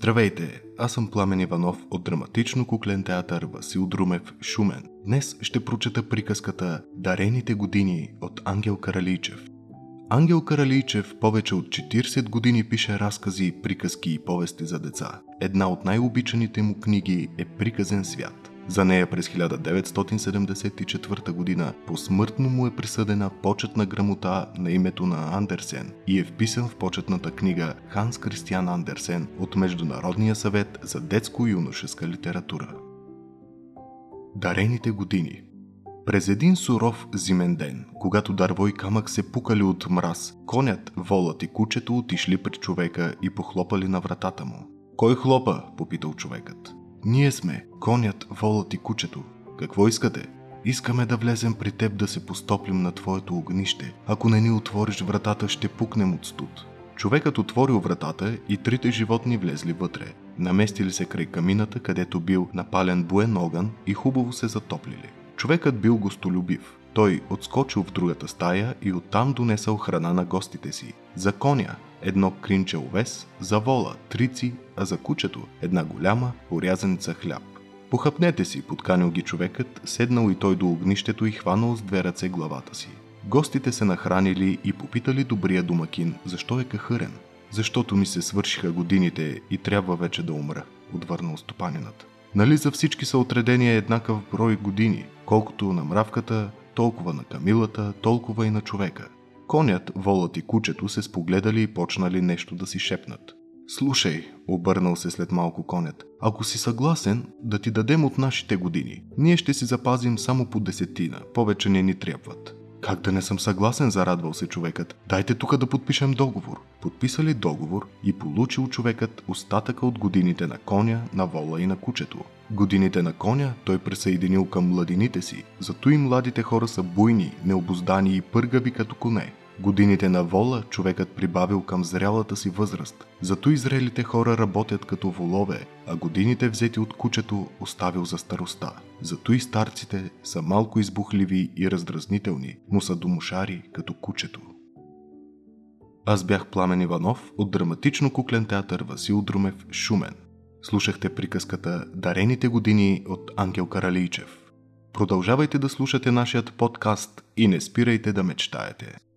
Здравейте, аз съм Пламен Иванов от драматично куклен театър Васил Друмев Шумен. Днес ще прочета приказката Дарените години от Ангел Каралийчев. Ангел Каралийчев повече от 40 години пише разкази, приказки и повести за деца. Една от най-обичаните му книги е Приказен свят. За нея през 1974 г. посмъртно му е присъдена почетна грамота на името на Андерсен и е вписан в почетната книга Ханс Кристиан Андерсен от Международния съвет за детско-юношеска литература. Дарените години през един суров зимен ден, когато дърво и камък се пукали от мраз, конят, волът и кучето отишли при човека и похлопали на вратата му. Кой хлопа? попитал човекът. Ние сме, конят, волът и кучето. Какво искате? Искаме да влезем при теб да се постоплим на твоето огнище. Ако не ни отвориш вратата, ще пукнем от студ. Човекът отворил вратата и трите животни влезли вътре. Наместили се край камината, където бил напален буен огън и хубаво се затоплили. Човекът бил гостолюбив. Той отскочил в другата стая и оттам донесъл храна на гостите си. За коня едно кринче овес, за вола трици, а за кучето една голяма порязаница хляб. Похъпнете си, подканил ги човекът, седнал и той до огнището и хванал с две ръце главата си. Гостите се нахранили и попитали добрия домакин, защо е кахърен. Защото ми се свършиха годините и трябва вече да умра, отвърнал стопанинът. Нали за всички са отредени еднакъв брой години, колкото на мравката, толкова на камилата, толкова и на човека. Конят, волът и кучето се спогледали и почнали нещо да си шепнат. Слушай, обърнал се след малко конят, ако си съгласен да ти дадем от нашите години, ние ще си запазим само по десетина, повече не ни трябват. Как да не съм съгласен, зарадвал се човекът. Дайте тук да подпишем договор. Подписали договор и получил човекът остатъка от годините на коня, на вола и на кучето. Годините на коня той присъединил към младините си, зато и младите хора са буйни, необоздани и пъргави като коне. Годините на вола човекът прибавил към зрялата си възраст, зато и зрелите хора работят като волове, а годините взети от кучето оставил за староста. Зато и старците са малко избухливи и раздразнителни, но са домошари като кучето. Аз бях Пламен Иванов от драматично куклен театър Васил Друмев Шумен. Слушахте приказката Дарените години от Ангел Каралийчев. Продължавайте да слушате нашият подкаст и не спирайте да мечтаете.